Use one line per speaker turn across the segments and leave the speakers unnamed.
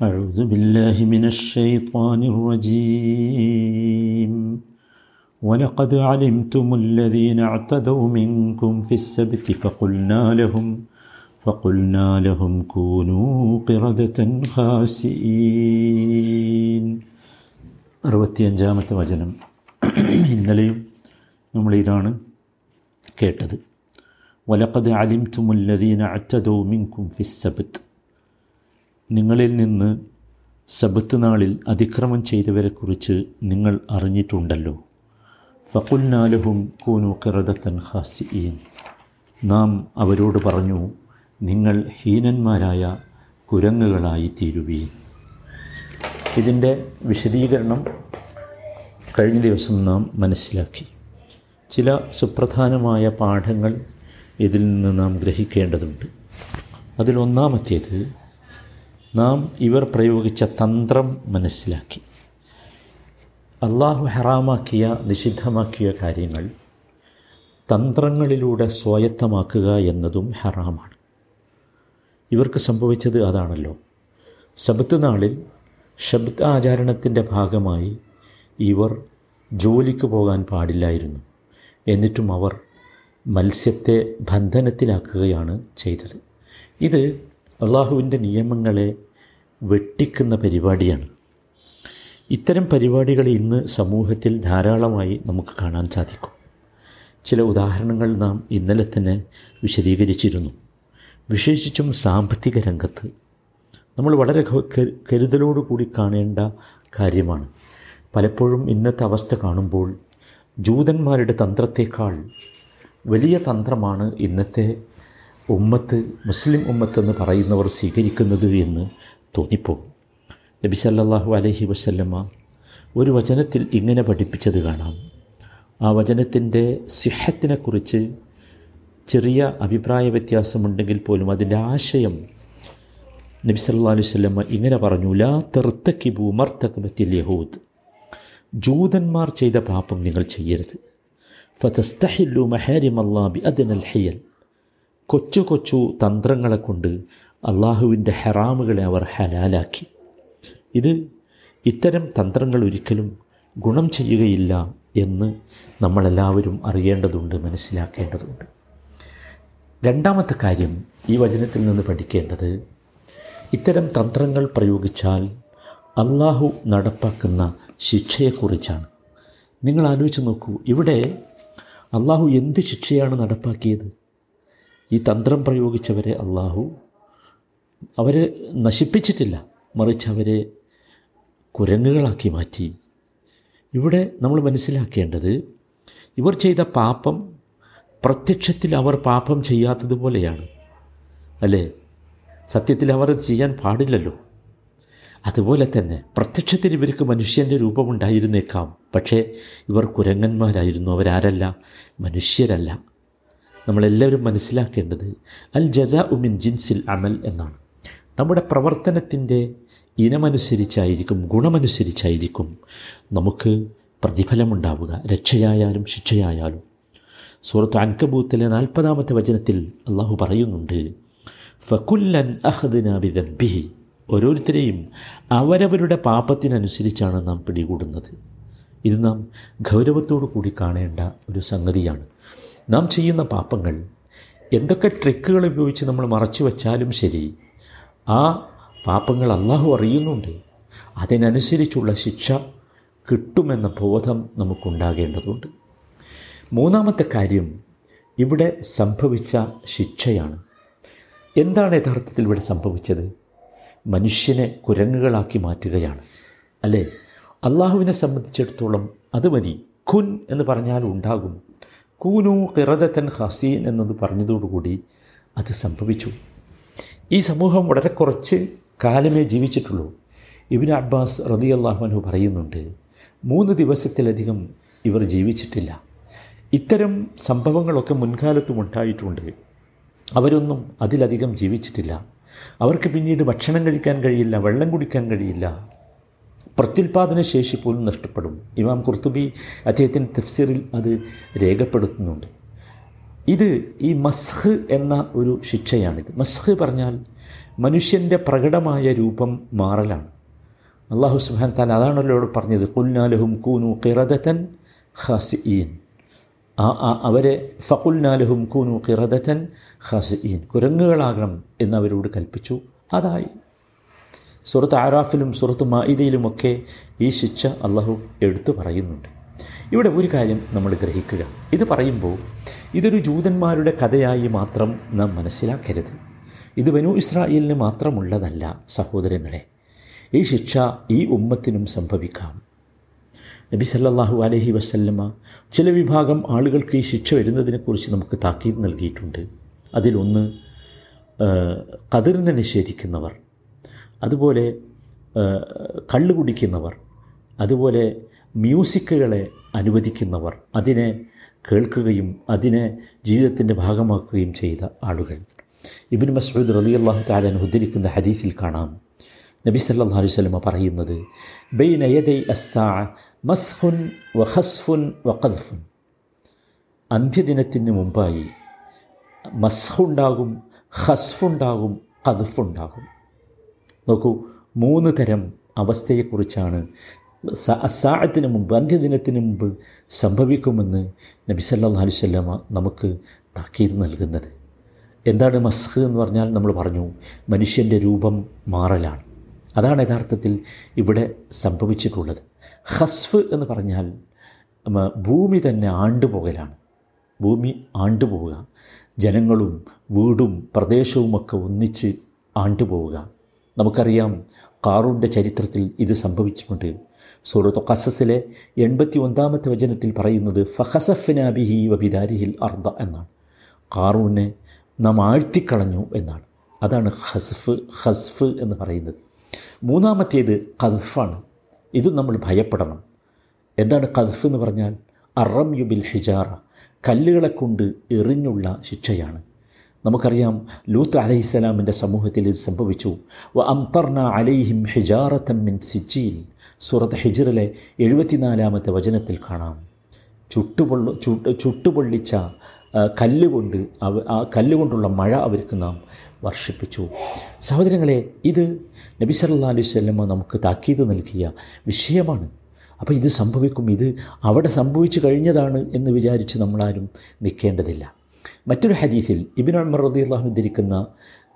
أعوذ بالله من الشيطان الرجيم ولقد علمتم الذين اعتدوا منكم في السبت فقلنا لهم فقلنا لهم كونوا قردة خاسئين അറുപത്തിയഞ്ചാമത്തെ വചനം ഇന്നലെയും നമ്മൾ ഇതാണ് കേട്ടത് വലക്കത് അലിംതുമുല്ലദീന അറ്റദോ മിൻകും ഫിസ്സബത്ത് നിങ്ങളിൽ നിന്ന് സബത്ത് നാളിൽ അതിക്രമം ചെയ്തവരെക്കുറിച്ച് നിങ്ങൾ അറിഞ്ഞിട്ടുണ്ടല്ലോ. ഫക്കുൽനാലഹും കൂനു കിറദത്തൻ ഖാസിഈൻ. നാം അവരോട് പറഞ്ഞു നിങ്ങൾ ഹീനന്മാരായ കുരങ്ങുകളായി തീരുവീൻ ഇതിന്റെ വിശദീകരണം കഴിഞ്ഞ ദിവസം നാം മനസ്സിലാക്കി. ചില സുപ്രധാനമായ പാഠങ്ങൾ ഇതിൽ നിന്ന് നാം ഗ്രഹിക്കേണ്ടതുണ്ട്. അതിലൊന്നാമത്തേത് നാം ഇവർ പ്രയോഗിച്ച തന്ത്രം മനസ്സിലാക്കി. അള്ളാഹു ഹറാമാക്കിയ നിഷിദ്ധമാക്കിയ കാര്യങ്ങൾ തന്ത്രങ്ങളിലൂടെ സ്വായത്തമാക്കുക എന്നതും ഹറാമാണ്. ഇവർക്ക് സംഭവിച്ചത് അതാണല്ലോ. ശബ്ദ നാളിൽ ശബ്ദ ആചാരണത്തിന്റെ ഭാഗമായി ഇവർ ജോലിക്ക് പോകാൻ പാടില്ലായിരുന്നു. എന്നിട്ടും അവർ മത്സ്യത്തെ ബന്ധനത്തിലാക്കുകയാണ് ചെയ്തത്. ഇത് അള്ളാഹുവിന്റെ നിയമങ്ങളെ വെട്ടിക്കുന്ന പരിപാടിയാണ്. ഇത്തരം പരിപാടികൾ ഇന്ന് സമൂഹത്തിൽ ധാരാളമായി നമുക്ക് കാണാൻ സാധിക്കും. ചില ഉദാഹരണങ്ങൾ നാം ഇന്നലെ തന്നെ വിശദീകരിച്ചിരുന്നു. വിശേഷിച്ചും സാമ്പത്തിക രംഗത്ത് നമ്മൾ വളരെ കരുതലോടു കൂടി കാണേണ്ട കാര്യമാണ്. പലപ്പോഴും ഇന്നത്തെ അവസ്ഥ കാണുമ്പോൾ ജൂതന്മാരുടെ തന്ത്രത്തേക്കാൾ വലിയ തന്ത്രമാണ് ഇന്നത്തെ ഉമ്മത്ത് മുസ്ലിം ഉമ്മത്ത് എന്ന് പറയുന്നവർ സ്വീകരിക്കുന്നത് എന്ന് തോന്നിപ്പോകും. നബി സല്ലാഹു അലഹി വസല്ലമ്മ ഒരു വചനത്തിൽ ഇങ്ങനെ പഠിപ്പിച്ചത് കാണാം. ആ വചനത്തിന്റെ സിഹത്തിനെക്കുറിച്ച് ചെറിയ അഭിപ്രായ വ്യത്യാസമുണ്ടെങ്കിൽ പോലും അതിന്റെ ആശയം നബി സല്ലാ അലൈഹി സ്വല്ലമ്മ ഇങ്ങനെ പറഞ്ഞു ലാ തെർത്തക്കിബു മർത്തക്കബത്തിൽ യഹൂദ് ജൂതന്മാർ ചെയ്ത പാപം നിങ്ങൾ ചെയ്യരുത്. ഫതസ്തഹില്ലു മഹാരിമല്ലാബി അതിനൽ ഹയ്യൽ കൊച്ചു കൊച്ചു തന്ത്രങ്ങളെ കൊണ്ട് അള്ളാഹുവിന്റെ ഹെറാമുകളെ അവർ ഹലാലാക്കി. ഇത് ഇത്തരം തന്ത്രങ്ങൾ ഒരിക്കലും ഗുണം ചെയ്യുകയില്ല എന്ന് നമ്മളെല്ലാവരും അറിയേണ്ടതുണ്ട് മനസ്സിലാക്കേണ്ടതുണ്ട്. രണ്ടാമത്തെ കാര്യം ഈ വചനത്തിൽ നിന്ന് പഠിക്കേണ്ടത് ഇത്തരം തന്ത്രങ്ങൾ പ്രയോഗിച്ചാൽ അള്ളാഹു നടപ്പാക്കുന്ന ശിക്ഷയെക്കുറിച്ചാണ്. നിങ്ങൾ ആലോചിച്ച് നോക്കൂ ഇവിടെ അള്ളാഹു എന്ത് ശിക്ഷയാണ് നടപ്പാക്കിയത്? ഈ തന്ത്രം പ്രയോഗിച്ചവരെ അള്ളാഹു അവരെ നശിപ്പിച്ചിട്ടില്ല. മറിച്ച് അവരെ കുരങ്ങുകളാക്കി മാറ്റി. ഇവിടെ നമ്മൾ മനസ്സിലാക്കേണ്ടത് ഇവർ ചെയ്ത പാപം പ്രത്യക്ഷത്തിൽ അവർ പാപം ചെയ്യാത്തതുപോലെയാണ് അല്ലേ? സത്യത്തിൽ അവർ അത് ചെയ്യാൻ പാടില്ലല്ലോ. അതുപോലെ തന്നെ പ്രത്യക്ഷത്തിൽ ഇവർക്ക് മനുഷ്യന്റെ രൂപമുണ്ടായിരുന്നേക്കാം. പക്ഷേ ഇവർ കുരങ്ങന്മാരായിരുന്നു. അവരാരല്ല? മനുഷ്യരല്ല. നമ്മളെല്ലാവരും മനസ്സിലാക്കേണ്ടത് അൽ ജസ ഉമിൻ ജിൻസിൽ അമൽ എന്നാണ്. നമ്മുടെ പ്രവർത്തനത്തിന്റെ ഇനമനുസരിച്ചായിരിക്കും ഗുണമനുസരിച്ചായിരിക്കും നമുക്ക് പ്രതിഫലമുണ്ടാവുക രക്ഷയായാലും ശിക്ഷയായാലും. സൂറത്ത് അൻകബൂത്തിലെ നാൽപ്പതാമത്തെ വചനത്തിൽ അള്ളാഹു പറയുന്നുണ്ട് ഫക്കുല്ലൻ അഹദിനാബിദബിഹി ഓരോരുത്തരെയും അവരവരുടെ പാപത്തിനനുസരിച്ചാണ് നാം പിടികൂടുന്നത്. ഇത് നാം ഗൗരവത്തോടു കൂടി കാണേണ്ട ഒരു സംഗതിയാണ്. നാം ചെയ്യുന്ന പാപങ്ങൾ എന്തൊക്കെ ട്രിക്കുകൾ ഉപയോഗിച്ച് നമ്മൾ മറച്ചു വച്ചാലും ശരി ആ പാപങ്ങൾ അള്ളാഹു അറിയുന്നുണ്ട്. അതിനനുസരിച്ചുള്ള ശിക്ഷ കിട്ടുമെന്ന ബോധം നമുക്കുണ്ടാകേണ്ടതുണ്ട്. മൂന്നാമത്തെ കാര്യം ഇവിടെ സംഭവിച്ച ശിക്ഷയാണ്. എന്താണ് യഥാർത്ഥത്തിൽ ഇവിടെ സംഭവിച്ചത്? മനുഷ്യനെ കുരങ്ങുകളാക്കി മാറ്റുകയാണ്. അല്ലേ? അള്ളാഹുവിനെ സംബന്ധിച്ചിടത്തോളം അത് മതി. ഖുൻ എന്ന് പറഞ്ഞാൽ ഉണ്ടാകും. കൂനു കിറദത്തൻ ഹസീൻ എന്നത് പറഞ്ഞതോടുകൂടി അത് സംഭവിച്ചു. ഈ സമൂഹം വളരെ കുറച്ച് കാലമേ ജീവിച്ചിട്ടുള്ളൂ. ഇബിൻ അബ്ബാസ് റതി അള്ളാഹുനു പറയുന്നുണ്ട് മൂന്ന് ദിവസത്തിലധികം ഇവർ ജീവിച്ചിട്ടില്ല. ഇത്തരം സംഭവങ്ങളൊക്കെ മുൻകാലത്തും ഉണ്ടായിട്ടുണ്ട്. അവരൊന്നും അതിലധികം ജീവിച്ചിട്ടില്ല. അവർക്ക് പിന്നീട് ഭക്ഷണം കഴിക്കാൻ കഴിയില്ല വെള്ളം കുടിക്കാൻ കഴിയില്ല പ്രത്യുൽപാദന ശേഷി പോലും നഷ്ടപ്പെടും. ഇമാം കുർത്തുബി അദ്ദേഹത്തിന്റെ തഫ്സീറിൽ അത് രേഖപ്പെടുത്തുന്നുണ്ട്. ഇത് ഈ മസ്ഹ് എന്ന ഒരു ശിക്ഷയാണിത്. മസ്ഹ് പറഞ്ഞാൽ മനുഷ്യന്റെ പ്രകടമായ രൂപം മാറലാണ്. അള്ളാഹു സുബാൻ താൻ അതാണല്ലോ പറഞ്ഞത്. കുൽനാലഹും കൂനു കിറദത്തൻ ആ അവരെ ഫക്കുൽനാലഹും കൂനു കിറദത്തൻ ഖാസിഈൻ. കുരങ്ങുകളാകണം എന്നവരോട് കൽപ്പിച്ചു. അതായി. സുഹൃത്ത് ആറാഫിലും സുഹൃത്ത് മായിദയിലുമൊക്കെ ഈ ശിക്ഷ അള്ളാഹു എടുത്തു പറയുന്നുണ്ട്. ഇവിടെ ഒരു കാര്യം നമ്മൾ ഗ്രഹിക്കുക. ഇത് പറയുമ്പോൾ ഇതൊരു ജൂതന്മാരുടെ കഥയായി മാത്രം നാം മനസ്സിലാക്കരുത്. ഇത് ബനു ഇസ്രായേലിന് മാത്രമുള്ളതല്ല സഹോദരങ്ങളെ. ഈ ശിക്ഷ ഈ ഉമ്മത്തിനും സംഭവിക്കാം. നബി സല്ലാഹു അലഹി വസല്ലമ്മ ചില വിഭാഗം ആളുകൾക്ക് ഈ ശിക്ഷ വരുന്നതിനെക്കുറിച്ച് നമുക്ക് താക്കീത് നൽകിയിട്ടുണ്ട്. അതിലൊന്ന് കതിറിനെ നിഷേധിക്കുന്നവർ. അതുപോലെ കള്ളു കുടിക്കുന്നവർ അതുപോലെ മ്യൂസിക്കുകളെ അനുവദിക്കുന്നവർ അതിനെ കേൾക്കുകയും അതിനെ ജീവിതത്തിന്റെ ഭാഗമാക്കുകയും ചെയ്ത ആളുകൾ. ഇബിൻ മസ്ഊദ് റലി അള്ളാഹു താലൻ ഉദ്ധരിക്കുന്ന ഹദീസിൽ കാണാം. നബി സല്ലാ അലൈഹി സ്വലമ പറയുന്നത് ബൈന യദൈ അസ്സാ മസ്ഹുൻ വ ഹസ്ഫുൻ വ ഖദ്ഫുൻ. അന്ത്യദിനത്തിന് മുമ്പായി മസ്ഹുണ്ടാകും ഹസ്ഫുണ്ടാകും ഖദ്ഫുണ്ടാകും. നോക്കൂ മൂന്ന് തരം അവസ്ഥയെക്കുറിച്ചാണ്. അസാഹത്തിന് മുമ്പ് അന്ത്യദിനത്തിന് മുമ്പ് സംഭവിക്കുമെന്ന് നബി സല്ലാ അലുസല്ലമ നമുക്ക് താക്കീത് നൽകുന്നത്. എന്താണ് മസ്ഹ് എന്ന് പറഞ്ഞാൽ നമ്മൾ പറഞ്ഞു മനുഷ്യന്റെ രൂപം മാറലാണ്. അതാണ് യഥാർത്ഥത്തിൽ ഇവിടെ സംഭവിച്ചിട്ടുള്ളത്. ഹസ്ഫ് എന്ന് പറഞ്ഞാൽ ഭൂമി തന്നെ ആണ്ടുപോകലാണ്. ഭൂമി ആണ്ടുപോവുക. ജനങ്ങളും വീടും പ്രദേശവുമൊക്കെ ഒന്നിച്ച് ആണ്ടുപോവുക. നമുക്കറിയാം കാറൂന്റെ ചരിത്രത്തിൽ ഇത് സംഭവിച്ചിട്ടുണ്ട്. സൂറത്ത് ഖസസിലെ എൺപത്തി ഒന്നാമത്തെ വചനത്തിൽ പറയുന്നത് ഫഹസഫ്നാബിഹി വബിദാരിഹിൽ അർദ എന്നാണ്. കാറൂനെ നാം ആഴ്ത്തിക്കളഞ്ഞു എന്നാണ്. അതാണ് ഹസ്ഫ് ഹസ്ഫ് എന്ന് പറയുന്നത്. മൂന്നാമത്തേത് കദ്ഫാണ് ഇതും നമ്മൾ ഭയപ്പെടണം. എന്താണ് കദ്ഫ് എന്ന് പറഞ്ഞാൽ? അറം യുബിൽ ഹിജാറ കല്ലുകളെ കൊണ്ട് എറിഞ്ഞുള്ള ശിക്ഷയാണ്. നമുക്കറിയാം ലൂത്ത് അലഹിസ്സലാമിന്റെ സമൂഹത്തിൽ ഇത് സംഭവിച്ചു. വ അംതർന അലൈഹിം മിൻ സിജീൽ സൂറത്ത് ഹിജറിലെ എഴുപത്തിനാലാമത്തെ വചനത്തിൽ കാണാം. ചുട്ടുപൊള്ള ചുട്ട് ചുട്ടുപൊള്ളിച്ച കല്ലുകൊണ്ട് അവ ആ കല്ലുകൊണ്ടുള്ള മഴ അവർക്ക് നാം വർഷിപ്പിച്ചു. സഹോദരങ്ങളെ ഇത് നബി സല്ലാ അലൈഹി സ്വല്ലമ്മ നമുക്ക് താക്കീത് നൽകിയ വിഷയമാണ്. അപ്പോൾ ഇത് സംഭവിക്കും ഇത് അവിടെ സംഭവിച്ചു കഴിഞ്ഞതാണ് എന്ന് വിചാരിച്ച് നമ്മളാരും നിൽക്കേണ്ടതില്ല. മറ്റൊരു ഹദീസിൽ ഇബിൻ ഉമർ റതി അള്ളാഹു ധരിക്കുന്ന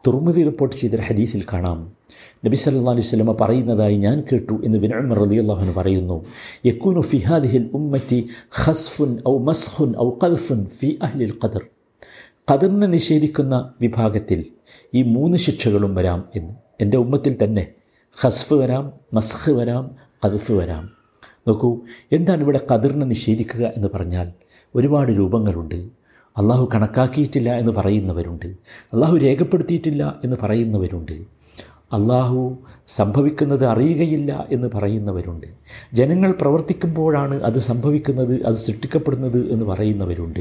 തുർമുദി റിപ്പോർട്ട് ചെയ്ത ഹദീസിൽ കാണാം. നബി സല്ലാ അലൈഹി സ്വലമ പറയുന്നതായി ഞാൻ കേട്ടു എന്ന് ബിൻ ഉമർ റതി അള്ളാഹുന് പറയുന്നു. യക്കൂനു ഫിഹാദിഹിൽ ഉമ്മത്തി ഹസ്ഫുൻ ഔ മസ്ഹുൻ ഔ ഖദ്ഫുൻ ഫി അഹ്ലിൽ ഖദർ. ഖദറിനെ നിഷേധിക്കുന്ന വിഭാഗത്തിൽ ഈ മൂന്ന് ശിക്ഷകളും വരാം എന്ന്. എന്റെ ഉമ്മത്തിൽ തന്നെ ഹസ്ഫ് വരാം മസ്ഹ് വരാം ഖദ്ഫ് വരാം. നോക്കൂ എന്താണ് ഇവിടെ കതിറിനെ നിഷേധിക്കുക എന്ന് പറഞ്ഞാൽ ഒരുപാട് രൂപങ്ങളുണ്ട്. അള്ളാഹു കണക്കാക്കിയിട്ടില്ല എന്ന് പറയുന്നവരുണ്ട്. അള്ളാഹു രേഖപ്പെടുത്തിയിട്ടില്ല എന്ന് പറയുന്നവരുണ്ട്. അള്ളാഹു സംഭവിക്കുന്നത് അറിയുകയില്ല എന്ന് പറയുന്നവരുണ്ട്. ജനങ്ങൾ പ്രവർത്തിക്കുമ്പോഴാണ് അത് സംഭവിക്കുന്നത് അത് സൃഷ്ടിക്കപ്പെടുന്നത് എന്ന് പറയുന്നവരുണ്ട്.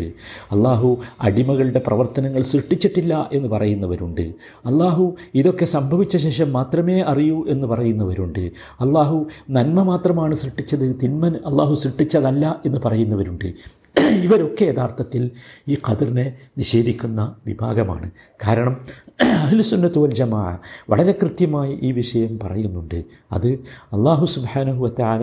അള്ളാഹു അടിമകളുടെ പ്രവർത്തനങ്ങൾ സൃഷ്ടിച്ചിട്ടില്ല എന്ന് പറയുന്നവരുണ്ട്. അള്ളാഹു ഇതൊക്കെ സംഭവിച്ച ശേഷം മാത്രമേ അറിയൂ എന്ന് പറയുന്നവരുണ്ട്. അള്ളാഹു നന്മ മാത്രമാണ് സൃഷ്ടിച്ചത് തിന്മൻ അള്ളാഹു സൃഷ്ടിച്ചതല്ല എന്ന് പറയുന്നവരുണ്ട്. ഇവരൊക്കെ യഥാർത്ഥത്തിൽ ഈ ഖദറിനെ നിഷേധിക്കുന്ന വിഭാഗമാണ്. കാരണം അഹ്ലുസുന്നത്ത് വൽ ജമാ വളരെ കൃത്യമായി ഈ വിഷയം പറയുന്നുണ്ട്. അത് അള്ളാഹു സുബാനുഹുവത്താല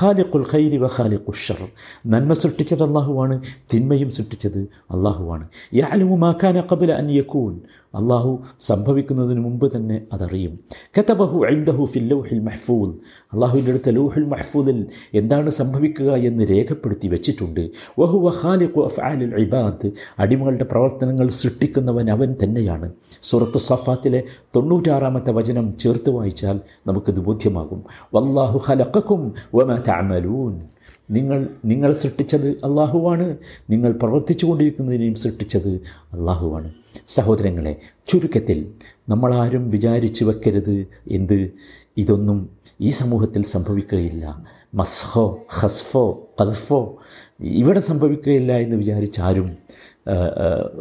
ഖാലിഖുൽ ഖൈരി വ ഖാലിഖുഷർ നന്മ സൃഷ്ടിച്ചത് അള്ളാഹുവാണ് തിന്മയും സൃഷ്ടിച്ചത് അള്ളാഹുവാണ് യാലുമു മാക്കാന കബില അൻ യക്കൂൻ അള്ളാഹു സംഭവിക്കുന്നതിന് മുമ്പ് തന്നെ അതറിയും. കത്തബഹു ഐന്ദഹു ഫില്ലൗഹിൽ മഹ്ഫൂദ്. അള്ളാഹുവിന്റെ അടുത്ത ലൗഹുൽ മഹ്ഫൂദിൽ എന്താണ് സംഭവിക്കുക എന്ന് രേഖപ്പെടുത്തി വെച്ചിട്ടുണ്ട്. വഹു ഖാലിഖു അഫ്ആലിൽ ഇബാദ്. അടിമകളുടെ പ്രവർത്തനങ്ങൾ സൃഷ്ടിക്കുന്നവൻ അവൻ തന്നെയാണ്. സുറത്ത് സഫാത്തിലെ തൊണ്ണൂറ്റാറാമത്തെ വചനം ചേർത്ത് വായിച്ചാൽ നമുക്കിത് ബോധ്യമാകും. വല്ലാഹു ഹലക്കും വമ തഅമലൂൻ. നിങ്ങൾ നിങ്ങൾ സൃഷ്ടിച്ചത് അള്ളാഹുവാണ്. നിങ്ങൾ പ്രവർത്തിച്ചു കൊണ്ടിരിക്കുന്നതിനെയും സൃഷ്ടിച്ചത് അള്ളാഹുവാണ്. സഹോദരങ്ങളെ ചുരുക്കത്തിൽ നമ്മളാരും വിചാരിച്ചു വെക്കരുത്. എന്ത്? ഇതൊന്നും ഈ സമൂഹത്തിൽ സംഭവിക്കുകയില്ല. മസ്ഹോ ഹസ്ഫോ കദ്ഫോ ഇവിടെ സംഭവിക്കുകയില്ല എന്ന് വിചാരിച്ചാരും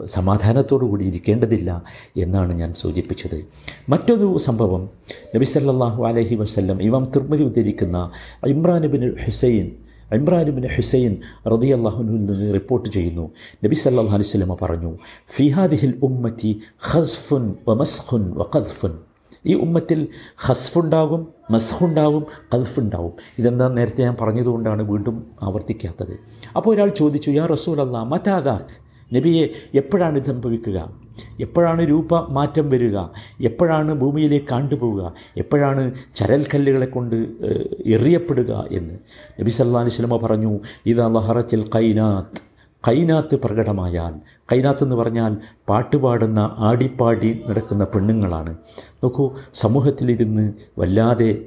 സമാധാനത്തോടു കൂടി ഇരിക്കേണ്ടതില്ല എന്നാണ് ഞാൻ സൂചിപ്പിച്ചത്. മറ്റൊരു സംഭവം നബി സല്ലല്ലാഹു അലൈഹി വസല്ലം ഇമാം തിർമതി ഉദ്ധരിക്കുന്ന ഇമ്രാൻ ബിൻ ഹുസൈൻ ഇമ്രാനുബിൻ ഹുസൈൻ റതി അള്ളാഹുനുവിൽ നിന്ന് റിപ്പോർട്ട് ചെയ്യുന്നു. നബി സല്ലാ അലൈഹി സ്വലമ പറഞ്ഞു ഫിഹാദിഹിൽ ഉമ്മത്തി ഖസ്ഫുൻ വ മസ്ഖുൻ വ ഈ ഉമ്മത്തിൽ ഹസ്ഫുണ്ടാകും മസ്ഹുണ്ടാകും കൽഫുണ്ടാവും ഇതെന്താ നേരത്തെ ഞാൻ പറഞ്ഞതുകൊണ്ടാണ് വീണ്ടും ആവർത്തിക്കാത്തത്. അപ്പോൾ ഒരാൾ ചോദിച്ചു യാ റസൂൽ അല്ലാ മതാദാഖ് നബിയെ എപ്പോഴാണ് ഇത് സംഭവിക്കുക? എപ്പോഴാണ് രൂപ മാറ്റം വരിക? എപ്പോഴാണ് ഭൂമിയിലേക്ക് കണ്ടുപോവുക? എപ്പോഴാണ് ചരൽക്കല്ലുകളെ കൊണ്ട് എറിയപ്പെടുക എന്ന്? നബി സല്ലാ സ്വലമ പറഞ്ഞു ഇത് ലഹറത്തിൽ കൈനാത്ത്. കൈനാത്ത് പ്രകടമായാൽ കൈനാത്ത് എന്ന് പറഞ്ഞാൽ പാട്ടുപാടുന്ന ആടിപ്പാടി നടക്കുന്ന പെണ്ണുങ്ങളാണ്. നോക്കൂ സമൂഹത്തിൽ ഇതിന്ന് വല്ലാതെ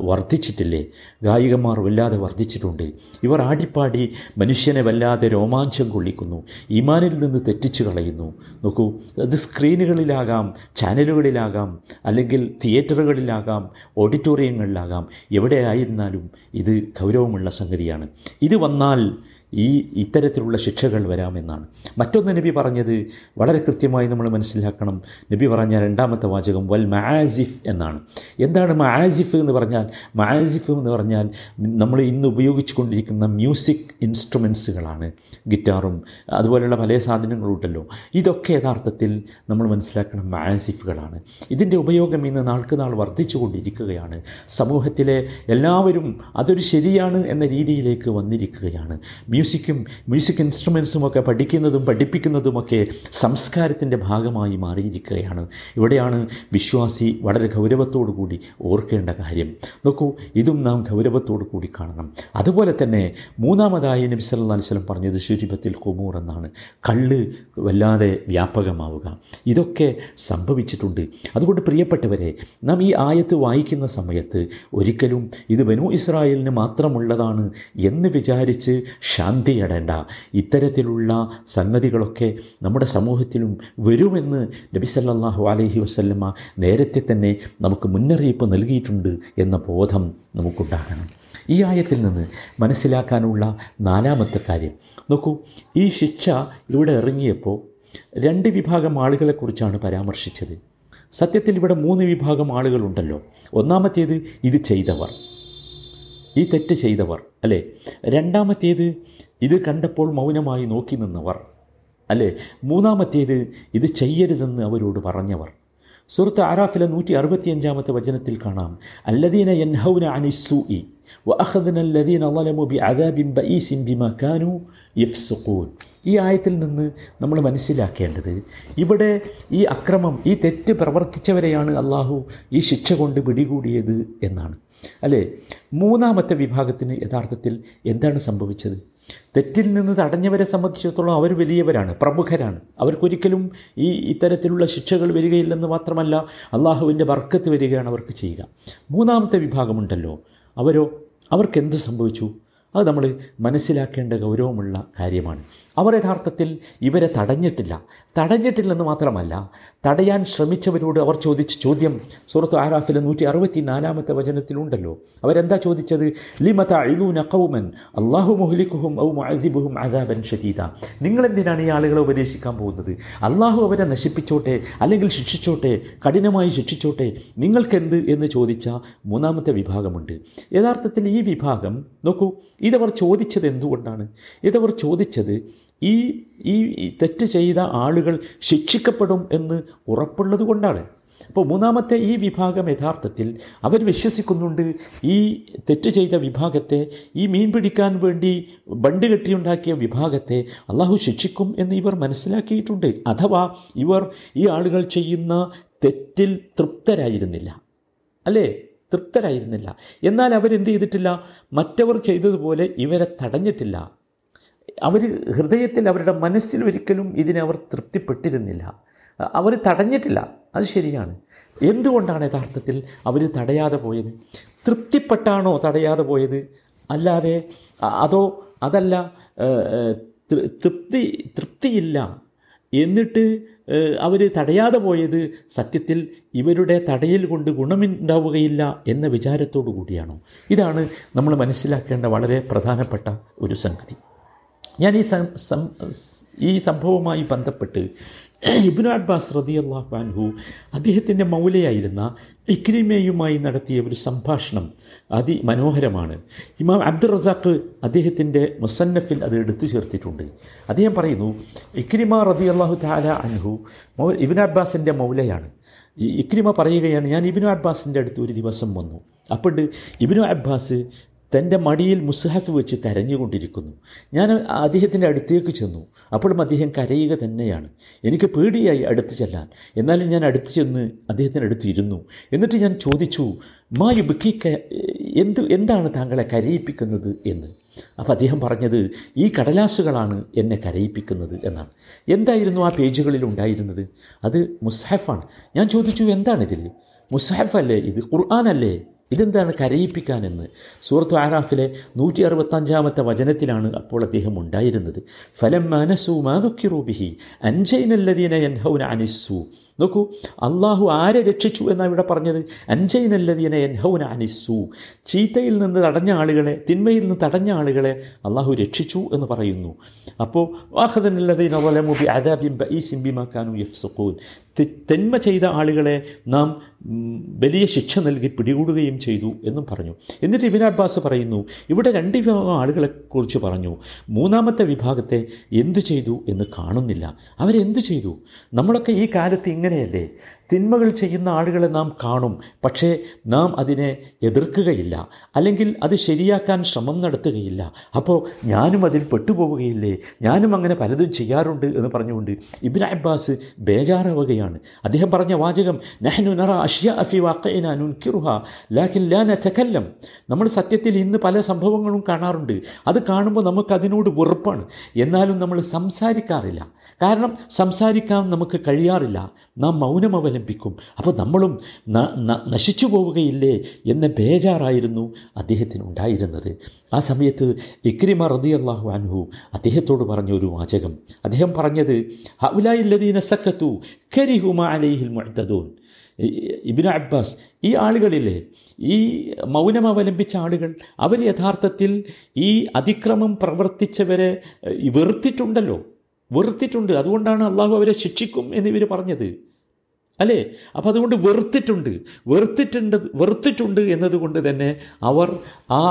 വർദ്ധിച്ചിട്ടില്ലേ? ഗായികമാർ വല്ലാതെ വർദ്ധിച്ചിട്ടുണ്ട്. ഇവർ ആടിപ്പാടി മനുഷ്യനെ വല്ലാതെ രോമാഞ്ചം കൊള്ളിക്കുന്നു. ഇമാനിൽ നിന്ന് തെറ്റിച്ചു കളയുന്നു. നോക്കൂ അത് സ്ക്രീനുകളിലാകാം ചാനലുകളിലാകാം അല്ലെങ്കിൽ തിയേറ്ററുകളിലാകാം ഓഡിറ്റോറിയങ്ങളിലാകാം. എവിടെയായിരുന്നാലും ഇത് ഗൗരവമുള്ള സംഗതിയാണ്. ഇത് വന്നാൽ ഈ ഇത്തരത്തിലുള്ള ശിക്ഷകൾ വരാമെന്നാണ്. മറ്റൊന്ന് നബി പറഞ്ഞത് വളരെ കൃത്യമായി നമ്മൾ മനസ്സിലാക്കണം. നബി പറഞ്ഞ രണ്ടാമത്തെ വാചകം വൽ മആസിഫ് എന്നാണ്. എന്താണ് മആസിഫ് എന്ന് പറഞ്ഞാൽ? മആസിഫ് എന്ന് പറഞ്ഞാൽ നമ്മൾ ഇന്ന് ഉപയോഗിച്ചു കൊണ്ടിരിക്കുന്ന മ്യൂസിക് ഇൻസ്ട്രുമെൻസുകളാണ്. ഗിറ്റാറും അതുപോലെയുള്ള പല സാധനങ്ങളുണ്ടല്ലോ ഇതൊക്കെ യഥാർത്ഥത്തിൽ നമ്മൾ മനസ്സിലാക്കണം മആസിഫുകളാണ് ഇതിന്റെ ഉപയോഗം ഇന്ന് നാൾക്ക് നാൾ വർദ്ധിച്ചു കൊണ്ടിരിക്കുകയാണ് സമൂഹത്തിലെ എല്ലാവരും അതൊരു ശരിയാണ് എന്ന രീതിയിലേക്ക് വന്നിരിക്കുകയാണ്. മ്യൂസിക്കും മ്യൂസിക് ഇൻസ്ട്രുമെൻസും ഒക്കെ പഠിക്കുന്നതും പഠിപ്പിക്കുന്നതുമൊക്കെ സംസ്കാരത്തിന്റെ ഭാഗമായി മാറിയിരിക്കുകയാണ്. ഇവിടെയാണ് വിശ്വാസി വളരെ ഗൗരവത്തോടു കൂടി ഓർക്കേണ്ട കാര്യം. നോക്കൂ ഇതും നാം ഗൗരവത്തോടു കൂടി കാണണം. അതുപോലെ തന്നെ മൂന്നാമതായി നബി അലൈഹി വസല്ലം പറഞ്ഞത് ശുചിപത്തിൽ കുമൂർ എന്നാണ്. കള്ള് വല്ലാതെ വ്യാപകമാവുക. ഇതൊക്കെ സംഭവിച്ചിട്ടുണ്ട്. അതുകൊണ്ട് പ്രിയപ്പെട്ടവരെ നാം ഈ ആയത്ത് വായിക്കുന്ന സമയത്ത് ഒരിക്കലും ഇത് ബനു ഇസ്രായേലിന് മാത്രമുള്ളതാണ് എന്ന് വിചാരിച്ച് ശാന്തിയടേണ്ട. ഇത്തരത്തിലുള്ള സംഗതികളൊക്കെ നമ്മുടെ സമൂഹത്തിലും വരുമെന്ന് നബി സല്ലാഹു അലഹി വസ്ല്ലമ്മ നേരത്തെ തന്നെ നമുക്ക് മുന്നറിയിപ്പ് നൽകിയിട്ടുണ്ട് എന്ന ബോധം നമുക്കുണ്ടാകണം. ഈ ആയത്തിൽ നിന്ന് മനസ്സിലാക്കാനുള്ള നാലാമത്തെ കാര്യം. നോക്കൂ ഈ ശിക്ഷ ഇവിടെ ഇറങ്ങിയപ്പോൾ രണ്ട് വിഭാഗം ആളുകളെക്കുറിച്ചാണ് പരാമർശിച്ചത്. സത്യത്തിൽ ഇവിടെ മൂന്ന് വിഭാഗം ആളുകളുണ്ടല്ലോ. ഒന്നാമത്തേത് ഇത് ചെയ്തവർ. ഈ തെറ്റ് ചെയ്തവർ അല്ലേ? രണ്ടാമത്തേത് ഇത് കണ്ടപ്പോൾ മൗനമായി നോക്കി നിന്നവർ അല്ലേ? മൂന്നാമത്തേത് ഇത് ചെയ്യരുതെന്ന് അവരോട് പറഞ്ഞവർ. സുഹൃത്ത് ആരാഫിലെ നൂറ്റി അറുപത്തിയഞ്ചാമത്തെ വചനത്തിൽ കാണാം. അല്ലദീന യൻഹൗന അനിസ്സൂഇ വഅഖദ്ന അല്ലദീന ളലമു ബിഅദാബിൻ ബഈസിൻ ബിമാ കാനൂ യഫ്സുഖൂൻ. ഈ ആയത്തിൽ നിന്ന് നമ്മൾ മനസ്സിലാക്കേണ്ടത് ഇവിടെ ഈ അക്രമം ഈ തെറ്റ് പ്രവർത്തിച്ചവരെയാണ് അള്ളാഹു ഈ ശിക്ഷ കൊണ്ട് പിടികൂടിയത് എന്നാണ്. അല്ലേ? മൂന്നാമത്തെ വിഭാഗത്തിന് യഥാർത്ഥത്തിൽ എന്താണ് സംഭവിച്ചത്? തെറ്റിൽ നിന്ന് തടഞ്ഞവരെ സംബന്ധിച്ചിടത്തോളം അവർ വലിയവരാണ് പ്രമുഖരാണ്. അവർക്കൊരിക്കലും ഈ ഇത്തരത്തിലുള്ള ശിക്ഷകൾ വരികയില്ലെന്ന് മാത്രമല്ല അള്ളാഹുവിന്റെ വർക്കത്ത് വരികയാണ് അവർക്ക് ചെയ്യുക. മൂന്നാമത്തെ വിഭാഗമുണ്ടല്ലോ. അവരോ? അവർക്കെന്ത് സംഭവിച്ചു? അത് നമ്മൾ മനസ്സിലാക്കേണ്ട ഗൗരവമുള്ള കാര്യമാണ്. അവർ യഥാർത്ഥത്തിൽ ഇവരെ തടഞ്ഞിട്ടില്ല. തടഞ്ഞിട്ടില്ലെന്ന് മാത്രമല്ല തടയാൻ ശ്രമിച്ചവരോട് അവർ ചോദിച്ച ചോദ്യം സുഹൃത്ത് ആറാഫിലെ നൂറ്റി അറുപത്തി നാലാമത്തെ വചനത്തിലുണ്ടല്ലോ. അവരെന്താ ചോദിച്ചത്? ലിമത അഴുതൂ കൗമൻ അള്ളാഹു മുഹ്ലിക്കുഹും ഔ മുഅദിബുഹും അദാബൻ ഷദീദ നിങ്ങളെന്തിനാണ് ഈ ആളുകളെ ഉപദേശിക്കാൻ പോകുന്നത്? അള്ളാഹു അവരെ നശിപ്പിച്ചോട്ടെ അല്ലെങ്കിൽ ശിക്ഷിച്ചോട്ടെ കഠിനമായി ശിക്ഷിച്ചോട്ടെ? നിങ്ങൾക്കെന്ത് എന്ന് ചോദിച്ച മൂന്നാമത്തെ വിഭാഗമുണ്ട്. യഥാർത്ഥത്തിൽ ഈ വിഭാഗം നോക്കൂ ഇതവർ ചോദിച്ചത് എന്തുകൊണ്ടാണ്? ഇതവർ ചോദിച്ചത് ഈ ഈ തെറ്റ് ചെയ്ത ആളുകൾ ശിക്ഷിക്കപ്പെടും എന്ന് ഉറപ്പുള്ളത് കൊണ്ടാണ്. അപ്പോൾ മൂന്നാമത്തെ ഈ വിഭാഗം യഥാർത്ഥത്തിൽ അവർ വിശ്വസിക്കുന്നുണ്ട് ഈ തെറ്റ് ചെയ്ത വിഭാഗത്തെ ഈ മീൻ പിടിക്കാൻ വേണ്ടി ബണ്ട് കെട്ടിയുണ്ടാക്കിയ വിഭാഗത്തെ അള്ളാഹു ശിക്ഷിക്കും എന്ന് ഇവർ മനസ്സിലാക്കിയിട്ടുണ്ട്. അഥവാ ഇവർ ഈ ആളുകൾ ചെയ്യുന്ന തെറ്റിൽ തൃപ്തരായിരുന്നില്ല. അല്ലേ? തൃപ്തരായിരുന്നില്ല. എന്നാൽ അവരെന്ത് ചെയ്തിട്ടില്ല? മറ്റവർ ചെയ്തതുപോലെ ഇവരെ തടഞ്ഞിട്ടില്ല. അവർ ഹൃദയത്തിൽ അവരുടെ മനസ്സിൽ ഒരിക്കലും ഇതിനെ അവർ തൃപ്തിപ്പെട്ടിരുന്നില്ല. അവർ തടഞ്ഞിട്ടില്ല. അത് ശരിയാണ്. എന്തുകൊണ്ടാണ് യഥാർത്ഥത്തിൽ അവർ തടയാതെ പോയത്? തൃപ്തിപ്പെട്ടാണോ തടയാതെ പോയത്? അല്ലാതെ അതോ അതല്ല തൃപ്തി തൃപ്തിയില്ല എന്നിട്ട് അവർ തടയാതെ പോയത് സത്യത്തിൽ ഇവരുടെ തടയിൽ കൊണ്ട് ഗുണമുണ്ടാവുകയില്ല എന്ന വിചാരത്തോടു കൂടിയാണോ? ഇതാണ് നമ്മൾ മനസ്സിലാക്കേണ്ട വളരെ പ്രധാനപ്പെട്ട ഒരു സംഗതി. ഞാൻ ഈ ഈ സംഭവവുമായി ബന്ധപ്പെട്ട് ഇബ്നു അബ്ബാസ് റതി അള്ളാഹു അൻഹു അദ്ദേഹത്തിന്റെ മൗലയായിരുന്ന ഇക്രിമയുമായി നടത്തിയ ഒരു സംഭാഷണം അതിമനോഹരമാണ് ഇമാം അബ്ദുൾ റസാഖ് അദ്ദേഹത്തിന്റെ മുസന്നഫിൽ അത് എടുത്തു ചേർത്തിട്ടുണ്ട്. അദ്ദേഹം പറയുന്നു ഇക്രിമ റതി അള്ളാഹു താല അൻഹു മൗ ഇബിൻ അബ്ബാസിന്റെ മൗലയാണ്. ഇക്രിമ പറയുകയാണ് ഞാൻ ഇബിനു അബ്ബാസിന്റെ അടുത്ത് ഒരു ദിവസം വന്നു. അപ്പോൾ ഇബിനു അബ്ബാസ് തന്റെ മടിയിൽ മുസ്ഹഫ് വെച്ച് കരഞ്ഞുകൊണ്ടിരിക്കുന്നു. ഞാൻ അദ്ദേഹത്തിന്റെ അടുത്തേക്ക് ചെന്നു. അപ്പോഴും അദ്ദേഹം കരയുക തന്നെയാണ്. എനിക്ക് പേടിയായി അടുത്ത് ചെല്ലാൻ. എന്നാലും ഞാൻ അടുത്ത് ചെന്ന് അദ്ദേഹത്തിന്റെ അടുത്ത് ഇരുന്നു. എന്നിട്ട് ഞാൻ ചോദിച്ചു മാ യുബിക്ക എന്ത് എന്താണ് താങ്കളെ കരയിപ്പിക്കുന്നത് എന്ന്? അപ്പോൾ അദ്ദേഹം പറഞ്ഞത് ഈ കടലാസുകളാണ് എന്നെ കരയിപ്പിക്കുന്നത് എന്നാണ്. എന്തായിരുന്നു ആ പേജുകളിൽ ഉണ്ടായിരുന്നത്? അത് മുസ്ഹഫാണ്. ഞാൻ ചോദിച്ചു എന്താണിതിൽ മുസ്ഹഫ് അല്ലേ ഇത് ഖുർആാനല്ലേ? ഇതെന്താണ് കരയിപ്പിക്കാനെന്ന്? സൂറത്ത് ആറാഫിലെ നൂറ്റി അറുപത്തഞ്ചാമത്തെ വചനത്തിലാണ് അപ്പോൾ അദ്ദേഹം ഉണ്ടായിരുന്നത്. ഫലം മനസ്സു മാതുക്കിറൂബിഹി അൻജൈനല്ലദീന എൻഹൗന അനിസ്സു നോക്കൂ അള്ളാഹു ആരെ രക്ഷിച്ചു എന്നാണ് ഇവിടെ പറഞ്ഞത്? അൻജൈനല്ലദീന എൻഹൗന അനിസു ചീത്തയിൽ നിന്ന് തടഞ്ഞ ആളുകളെ തിന്മയിൽ നിന്ന് തടഞ്ഞ ആളുകളെ അള്ളാഹു രക്ഷിച്ചു എന്ന് പറയുന്നു. അപ്പോൾ തെന്മ ചെയ്ത ആളുകളെ നാം വലിയ ശിക്ഷ നൽകി പിടികൂടുകയും ചെയ്തു എന്നും പറഞ്ഞു. എന്നിട്ട് ഇബിൻ അബ്ബാസ് പറയുന്നു ഇവിടെ രണ്ട് വിഭാഗം ആളുകളെക്കുറിച്ച് പറഞ്ഞു. മൂന്നാമത്തെ വിഭാഗത്തെ എന്തു ചെയ്തു എന്ന് കാണുന്നില്ല. അവരെന്തു ചെയ്തു? നമ്മളൊക്കെ ഈ കാലത്ത് ഇങ്ങനെയല്ലേ തിന്മകൾ ചെയ്യുന്ന ആളുകളെ നാം കാണും. പക്ഷേ നാം അതിനെ എതിർക്കുകയില്ല. അല്ലെങ്കിൽ അത് ശരിയാക്കാൻ ശ്രമം നടത്തുകയില്ല. അപ്പോൾ ഞാനും അതിൽ പെട്ടുപോവുകയില്ലേ? ഞാനും അങ്ങനെ പലതും ചെയ്യാറുണ്ട് എന്ന് പറഞ്ഞുകൊണ്ട് ഇബിൻ അബ്ബാസ് ബേജാറാവുകയാണ്. അദ്ദേഹം പറഞ്ഞ വാചകം നഹ്നു നറ അഷ്യ അഫി വാക്കുഹ നുൻകിറുഹ ലാക്കിൻ ലാ നതകല്ലം. നമ്മൾ സത്യത്തിൽ ഇന്ന് പല സംഭവങ്ങളും കാണാറുണ്ട്. അത് കാണുമ്പോൾ നമുക്ക് അതിനോട് വെറുപ്പാണ്. എന്നാലും നമ്മൾ സംസാരിക്കാറില്ല. കാരണം സംസാരിക്കാൻ നമുക്ക് കഴിയാറില്ല. നാം മൗനം അവലംബിക്കും അപ്പോൾ നമ്മളും നശിച്ചു പോവുകയില്ലേ എന്ന ബേജാറായിരുന്നു അദ്ദേഹത്തിന് ഉണ്ടായിരുന്നത്. ആ സമയത്ത് ഇക്രിമ റതി അള്ളാഹു അൻഹു അദ്ദേഹത്തോട് പറഞ്ഞ ഒരു വാചകം. അദ്ദേഹം പറഞ്ഞത് ഹൗലായില്ലദീന സക്കത്തു കരിഹുമ അലൈഹിൽ ഇബിന് അബ്ബാസ് ഈ ആളുകളിലെ ഈ മൗനം അവലംബിച്ച ആളുകൾ അവർ യഥാർത്ഥത്തിൽ ഈ അതിക്രമം പ്രവർത്തിച്ചവരെ വെറുത്തിട്ടുണ്ടല്ലോ. വെറുത്തിട്ടുണ്ട്. അതുകൊണ്ടാണ് അള്ളാഹു അവരെ ശിക്ഷിക്കും എന്നിവർ പറഞ്ഞത്. അല്ലേ? അപ്പോൾ അതുകൊണ്ട് വെറുത്തിട്ടുണ്ട്. വെറുത്തിട്ടുണ്ട് വെറുത്തിട്ടുണ്ട് എന്നതുകൊണ്ട് തന്നെ അവർ ആ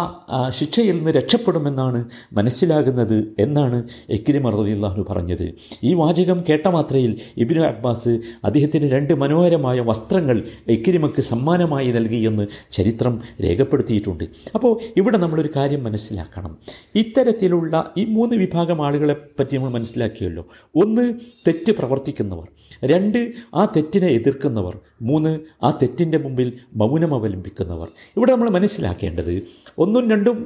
ശിക്ഷയിൽ നിന്ന് രക്ഷപ്പെടുമെന്നാണ് മനസ്സിലാകുന്നത് എന്നാണ് എക്കിരിമ റദിയുള്ളാഹു പറഞ്ഞത്. ഈ വാചകം കേട്ട മാത്രയിൽ ഇബിനു അബ്ബാസ് അദ്ദേഹത്തിന് രണ്ട് മനോഹരമായ വസ്ത്രങ്ങൾ എക്കിരിമക്ക് സമ്മാനമായി നൽകിയെന്ന് ചരിത്രം രേഖപ്പെടുത്തിയിട്ടുണ്ട്. അപ്പോൾ ഇവിടെ നമ്മളൊരു കാര്യം മനസ്സിലാക്കണം. ഇത്തരത്തിലുള്ള ഈ മൂന്ന് വിഭാഗം ആളുകളെ പറ്റി നമ്മൾ മനസ്സിലാക്കിയല്ലോ. ഒന്ന് തെറ്റ് പ്രവർത്തിക്കുന്നവർ. രണ്ട് ആ തെറ്റിനെ എതിർക്കുന്നവർ മൂന്ന് ആ തെറ്റിന്റെ മുമ്പിൽ മൗനം അവലംബിക്കുന്നവർ. ഇവിടെ നമ്മൾ മനസ്സിലാക്കേണ്ടത് ഒന്നും രണ്ടും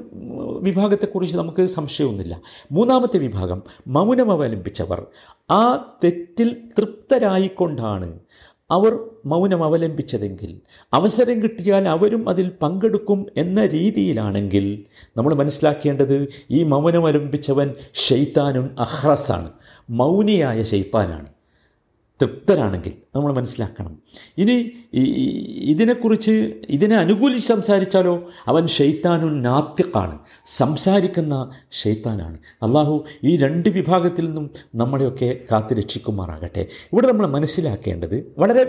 വിഭാഗത്തെക്കുറിച്ച് നമുക്ക് സംശയമൊന്നുമില്ല. മൂന്നാമത്തെ വിഭാഗം മൗനം അവലംബിച്ചവർ. ആ തെറ്റിൽ തൃപ്തരായിക്കൊണ്ടാണ് അവർ മൗനം അവലംബിച്ചതെങ്കിൽ അവസരം കിട്ടിയാൽ അവരും അതിൽ പങ്കെടുക്കും എന്ന രീതിയിലാണെങ്കിൽ നമ്മൾ മനസ്സിലാക്കേണ്ടത് ഈ മൗനം അവലംബിച്ചവൻ ഷെയ്ത്താനും അഹ്റസാണ്. മൗനിയായ ഷെയ്ത്താനാണ് തൃപ്തരാണെങ്കിൽ നമ്മൾ മനസ്സിലാക്കണം. ഇനി ഇതിനെക്കുറിച്ച് ഇതിനെ അനുകൂലിച്ച് സംസാരിച്ചാലോ? അവൻ ഷെയ്ത്താനു നാത്യക്കാണ് സംസാരിക്കുന്ന ഷെയ്ത്താനാണ് അള്ളാഹു ഈ രണ്ട് വിഭാഗത്തിൽ നിന്നും നമ്മളെയൊക്കെ കാത്തു രക്ഷിക്കുമാറാകട്ടെ ഇവിടെ നമ്മൾ മനസ്സിലാക്കേണ്ടത് വളരെ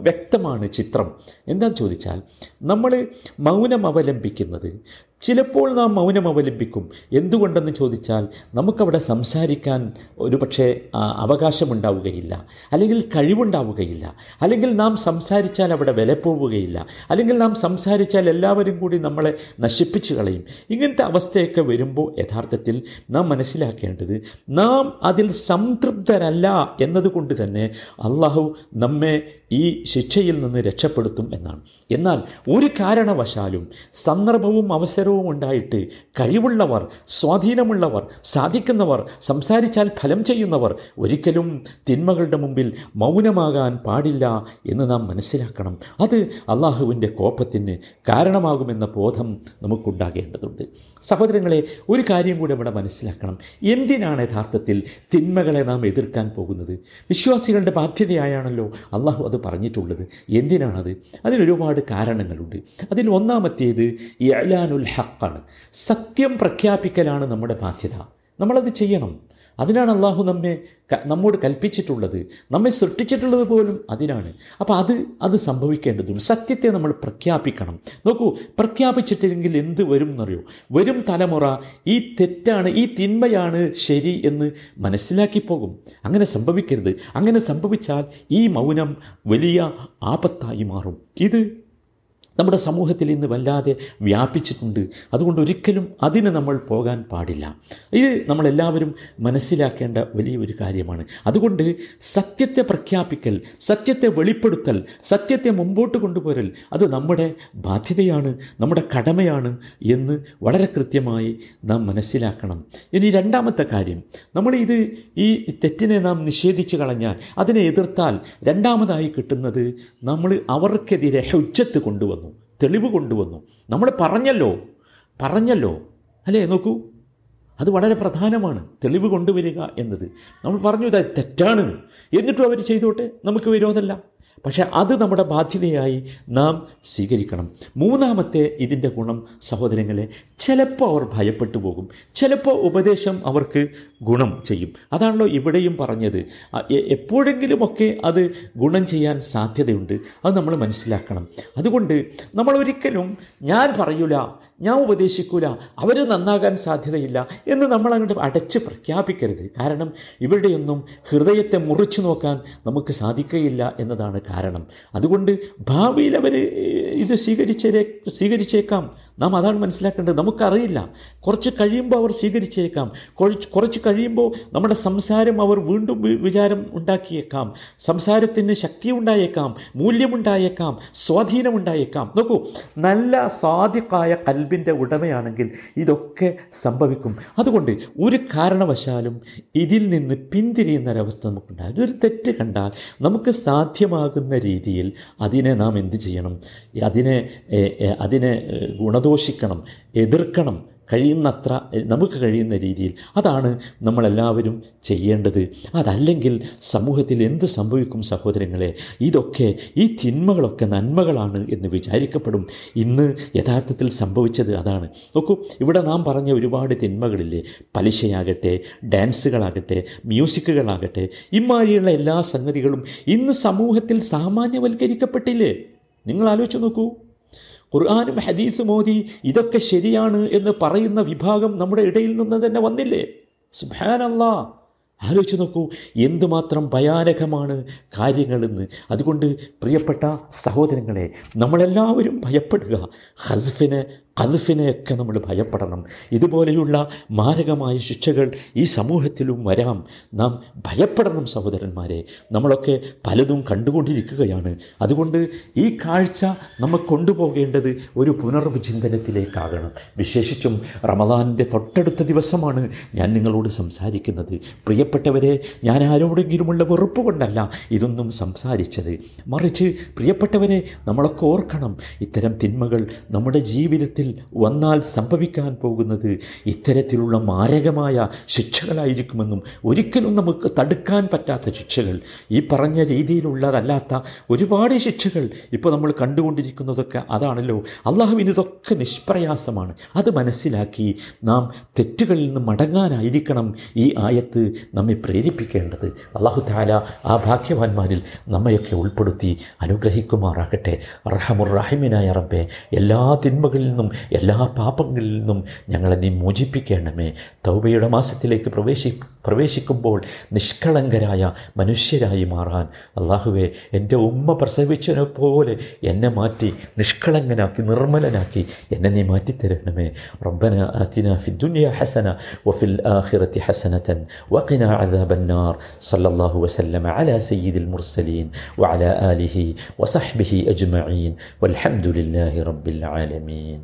വ്യക്തമാണ് ചിത്രം. എന്താണെന്ന് ചോദിച്ചാൽ നമ്മൾ മൗനം അവലംബിക്കുന്നത് ചിലപ്പോൾ നാം മൗനം അവലംബിക്കും. എന്തുകൊണ്ടെന്ന് ചോദിച്ചാൽ നമുക്കവിടെ സംസാരിക്കാൻ ഒരു പക്ഷേ അവകാശമുണ്ടാവുകയില്ല. അല്ലെങ്കിൽ കഴിവുണ്ടാവുകയില്ല അല്ലെങ്കിൽ നാം സംസാരിച്ചാൽ അവിടെ വില പോവുകയില്ല. അല്ലെങ്കിൽ നാം സംസാരിച്ചാൽ എല്ലാവരും കൂടി നമ്മളെ നശിപ്പിച്ചു കളയും. ഇങ്ങനത്തെ അവസ്ഥയൊക്കെ വരുമ്പോൾ യഥാർത്ഥത്തിൽ നാം മനസ്സിലാക്കേണ്ടത് നാം അതിൽ സംതൃപ്തരല്ല എന്നതുകൊണ്ട് തന്നെ അള്ളാഹു നമ്മെ ഈ ശിക്ഷയിൽ നിന്ന് രക്ഷപ്പെടുത്തും എന്നാണ്. എന്നാൽ ഒരു കാരണവശാലും സന്ദർഭവും അവസരവും ഉണ്ടായിട്ട് കഴിവുള്ളവർ സ്വാധീനമുള്ളവർ സാധിക്കുന്നവർ സംസാരിച്ചാൽ ഫലം ചെയ്യുന്നവർ ഒരിക്കലും തിന്മകളുടെ മുമ്പിൽ മൗനമാകാൻ പാടില്ല എന്ന് നാം മനസ്സിലാക്കണം. അത് അള്ളാഹുവിന്റെ കോപത്തിന് കാരണമാകുമെന്ന ബോധം നമുക്കുണ്ടാകേണ്ടതുണ്ട്. സഹോദരങ്ങളെ ഒരു കാര്യം കൂടി ഇവിടെ മനസ്സിലാക്കണം. എന്തിനാണ് യഥാർത്ഥത്തിൽ തിന്മകളെ നാം എതിർക്കാൻ പോകുന്നത്? വിശ്വാസികളുടെ ബാധ്യതയായാണല്ലോ അള്ളാഹു അത് പറഞ്ഞിട്ടുള്ളത്. എന്തിനാണത്? അതിനൊരുപാട് കാരണങ്ങളുണ്ട്. അതിൽ ഒന്നാമത്തേത് ഈ അലാനുൽ ഹക്കാണ് സത്യം പ്രഖ്യാപിക്കലാണ് നമ്മുടെ ബാധ്യത. നമ്മളത് ചെയ്യണം. അതിനാണ് അള്ളാഹു നമ്മെ നമ്മോട് കൽപ്പിച്ചിട്ടുള്ളത്. നമ്മെ സൃഷ്ടിച്ചിട്ടുള്ളത് പോലും അതിനാണ്. അപ്പോൾ അത് അത് സംഭവിക്കേണ്ടതുണ്ട്. സത്യത്തെ നമ്മൾ പ്രഖ്യാപിക്കണം. നോക്കൂ പ്രഖ്യാപിച്ചിട്ടില്ലെങ്കിൽ എന്ത് വരും എന്നറിയോ? വരും തലമുറ ഈ തെറ്റാണ് ഈ തിന്മയാണ് ശരി എന്ന് മനസ്സിലാക്കി പോകും. അങ്ങനെ സംഭവിക്കരുത്. അങ്ങനെ സംഭവിച്ചാൽ ഈ മൗനം വലിയ ആപത്തായി മാറും. ഇത് നമ്മുടെ സമൂഹത്തിൽ ഇന്ന് വല്ലാതെ വ്യാപിച്ചിട്ടുണ്ട്. അതുകൊണ്ട് ഒരിക്കലും അതിന് നമ്മൾ പോകാൻ പാടില്ല. ഇത് നമ്മളെല്ലാവരും മനസ്സിലാക്കേണ്ട വലിയൊരു കാര്യമാണ്. അതുകൊണ്ട് സത്യത്തെ പ്രഖ്യാപിക്കൽ സത്യത്തെ വെളിപ്പെടുത്തൽ സത്യത്തെ മുമ്പോട്ട് കൊണ്ടുപോരൽ അത് നമ്മുടെ ബാധ്യതയാണ് നമ്മുടെ കടമയാണ് എന്ന് വളരെ കൃത്യമായി നാം മനസ്സിലാക്കണം. ഇനി രണ്ടാമത്തെ കാര്യം. നമ്മൾ ഇത് ഈ തെറ്റിനെ നാം നിഷേധിച്ചു കളഞ്ഞാൽ അതിനെ എതിർത്താൽ രണ്ടാമതായി കിട്ടുന്നത് നമ്മൾ അവർക്കെതിരെ ഹുജ്ജത്ത് കൊണ്ടുവന്നു. തെളിവ് കൊണ്ടുവന്നു. നമ്മൾ പറഞ്ഞല്ലോ. പറഞ്ഞല്ലോ. അല്ലേ? നോക്കൂ. അത് വളരെ പ്രധാനമാണ്. തെളിവ് കൊണ്ടുവരിക എന്നത്. നമ്മൾ പറഞ്ഞു ഇത് തെറ്റാണ്. എന്നിട്ടും അവർ ചെയ്തോട്ടെ? നമുക്ക് വിരോധമല്ല. പക്ഷേ അത് നമ്മുടെ ബാധ്യതയായി നാം സ്വീകരിക്കണം. മൂന്നാമത്തെ ഇതിന്റെ ഗുണം സഹോദരങ്ങളെ ചിലപ്പോൾ അവർ ഭയപ്പെട്ടു പോകും. ചിലപ്പോൾ ഉപദേശം അവർക്ക് ഗുണം ചെയ്യും. അതാണല്ലോ ഇവിടെയും പറഞ്ഞത്. എപ്പോഴെങ്കിലുമൊക്കെ അത് ഗുണം ചെയ്യാൻ സാധ്യതയുണ്ട്. അത് നമ്മൾ മനസ്സിലാക്കണം. അതുകൊണ്ട് നമ്മൾ ഒരിക്കലും ഞാൻ പറയൂല ഞാൻ ഉപദേശിക്കൂല അവർ നന്നാകാൻ സാധ്യതയില്ല എന്ന് നമ്മൾ അങ്ങോട്ട് അടച്ച് പ്രഖ്യാപിക്കരുത്. കാരണം ഇവരുടെയൊന്നും ഹൃദയത്തെ മുറിച്ചു നോക്കാൻ നമുക്ക് സാധിക്കുകയില്ല എന്നതാണ് കാരണം. അതുകൊണ്ട് ഭാവിയിൽ അവർ ഇത് സ്വീകരിച്ചേ സ്വീകരിച്ചേക്കാം. നാം അതാണ് മനസ്സിലാക്കേണ്ടത്. നമുക്കറിയില്ല. കുറച്ച് കഴിയുമ്പോൾ അവർ സ്വീകരിച്ചേക്കാം. കുറച്ച് കുറച്ച് കഴിയുമ്പോൾ നമ്മുടെ സംസാരം അവർ വീണ്ടും വിചാരം ഉണ്ടാക്കിയേക്കാം. സംസാരത്തിന് ശക്തി ഉണ്ടായേക്കാം മൂല്യമുണ്ടായേക്കാം. സ്വാധീനമുണ്ടായേക്കാം. നോക്കൂ നല്ല സാധ്യക്കായ കൽബിന്റെ ഉടമയാണെങ്കിൽ ഇതൊക്കെ സംഭവിക്കും. അതുകൊണ്ട് ഒരു കാരണവശാലും ഇതിൽ നിന്ന് പിന്തിരിയുന്ന ഒരവസ്ഥ നമുക്കുണ്ടാകും ഇതൊരു തെറ്റ് കണ്ടാൽ നമുക്ക് സാധ്യമാകുന്ന രീതിയിൽ അതിനെ നാം എന്ത് ചെയ്യണം? അതിനെ അതിനെ ഏ, ഗുണദോഷിക്കണം എതിർക്കണം കഴിയുന്നത്ര നമുക്ക് കഴിയുന്ന രീതിയിൽ. അതാണ് നമ്മളെല്ലാവരും ചെയ്യേണ്ടത്. അതല്ലെങ്കിൽ സമൂഹത്തിൽ എന്ത് സംഭവിക്കും സഹോദരങ്ങളെ? ഇതൊക്കെ ഈ തിന്മകളൊക്കെ നന്മകളാണ് എന്ന് വിചാരിക്കപ്പെടും. ഇന്ന് യഥാർത്ഥത്തിൽ സംഭവിച്ചത് അതാണ്. നോക്കൂ ഇവിടെ നാം പറഞ്ഞ ഒരുപാട് തിന്മകളില്ലേ? പലിശയാകട്ടെ ഡാൻസുകളാകട്ടെ മ്യൂസിക്കുകളാകട്ടെ ഇമാരിയുള്ള എല്ലാ സംഗതികളും ഇന്ന് സമൂഹത്തിൽ സാമാന്യവൽക്കരിക്കപ്പെട്ടില്ലേ? നിങ്ങൾ ആലോചിച്ച് നോക്കൂ. ഖുർആാനും ഹദീസും മോദി ഇതൊക്കെ ശരിയാണ് എന്ന് പറയുന്ന വിഭാഗം നമ്മുടെ ഇടയിൽ നിന്ന് തന്നെ വന്നില്ലേ? സുബാനല്ലാ ആലോചിച്ച് നോക്കൂ എന്തുമാത്രം ഭയാനകമാണ് കാര്യങ്ങളെന്ന്. അതുകൊണ്ട് പ്രിയപ്പെട്ട സഹോദരങ്ങളെ നമ്മളെല്ലാവരും ഭയപ്പെടുക. ഹസ്ഫിനെ കൽഫിനെയൊക്കെ നമ്മൾ ഭയപ്പെടണം. ഇതുപോലെയുള്ള മാരകമായ ശിക്ഷകൾ ഈ സമൂഹത്തിലും വരാം. നാം ഭയപ്പെടണം സഹോദരന്മാരെ. നമ്മളൊക്കെ പലതും കണ്ടുകൊണ്ടിരിക്കുകയാണ്. അതുകൊണ്ട് ഈ കാഴ്ച നമ്മൾ കൊണ്ടുപോകേണ്ടത് ഒരു പുനർവിചിന്തനത്തിലേക്കാകണം. വിശേഷിച്ചും റമദാനിന്റെ തൊട്ടടുത്ത ദിവസമാണ് ഞാൻ നിങ്ങളോട് സംസാരിക്കുന്നത്. പ്രിയപ്പെട്ടവരെ ഞാൻ ആരോടെങ്കിലുമുള്ള വെറുപ്പ് കൊണ്ടല്ല ഇതൊന്നും സംസാരിച്ചത്. മറിച്ച് പ്രിയപ്പെട്ടവരെ നമ്മളൊക്കെ ഓർക്കണം ഇത്തരം തിന്മകൾ നമ്മുടെ ജീവിതത്തിൽ വന്നാൽ സംഭവിക്കാൻ പോകുന്നത് ഇത്തരത്തിലുള്ള മാരകമായ ശിക്ഷകളായിരിക്കുമെന്നും ഒരിക്കലും നമുക്ക് തടുക്കാൻ പറ്റാത്ത ശിക്ഷകൾ. ഈ പറഞ്ഞ രീതിയിലുള്ളതല്ലാത്ത ഒരുപാട് ശിക്ഷകൾ ഇപ്പോൾ നമ്മൾ കണ്ടുകൊണ്ടിരിക്കുന്നതൊക്കെ അതാണല്ലോ. അള്ളാഹുവിന് ഇതൊക്കെ നിഷ്പ്രയാസമാണ്. അത് മനസ്സിലാക്കി നാം തെറ്റുകളിൽ നിന്ന് മടങ്ങാനായിരിക്കണം ഈ ആയത്ത് നമ്മെ പ്രേരിപ്പിക്കേണ്ടത്. അള്ളാഹു താല ആ ഭാഗ്യവാന്മാരിൽ നമ്മയൊക്കെ ഉൾപ്പെടുത്തി അനുഗ്രഹിക്കുമാറാകട്ടെ. റഹമുറഹിമിനായ റബ്ബെ എല്ലാ തിന്മകളിൽ നിന്നും എല്ലാ പാപങ്ങളിൽ നിന്നും ഞങ്ങളെ നീ മോചിപ്പിക്കണമേ തൗബയുടെ മാസത്തിലേക്ക് പ്രവേശി പ്രവേശിക്കുമ്പോൾ നിഷ്കളങ്കരായ മനുഷ്യരായി മാറാൻ അള്ളാഹുവെ എൻ്റെ ഉമ്മ പ്രസവിച്ചതിനെ പോലെ എന്നെ മാറ്റി നിഷ്കളങ്കനാക്കി നിർമ്മലനാക്കി എന്നെ നീ മാറ്റിത്തരണമേ റബ്ബന ആതിന ഫി ദുനിയ ഹസന വഫിൽ ആഖിറത്തി ഹസനതൻ വഖിന عذاب النار صلى الله وسلم على سيد المرسلين وعلى آله وصحبه أجمعين والحمد لله رب العالمين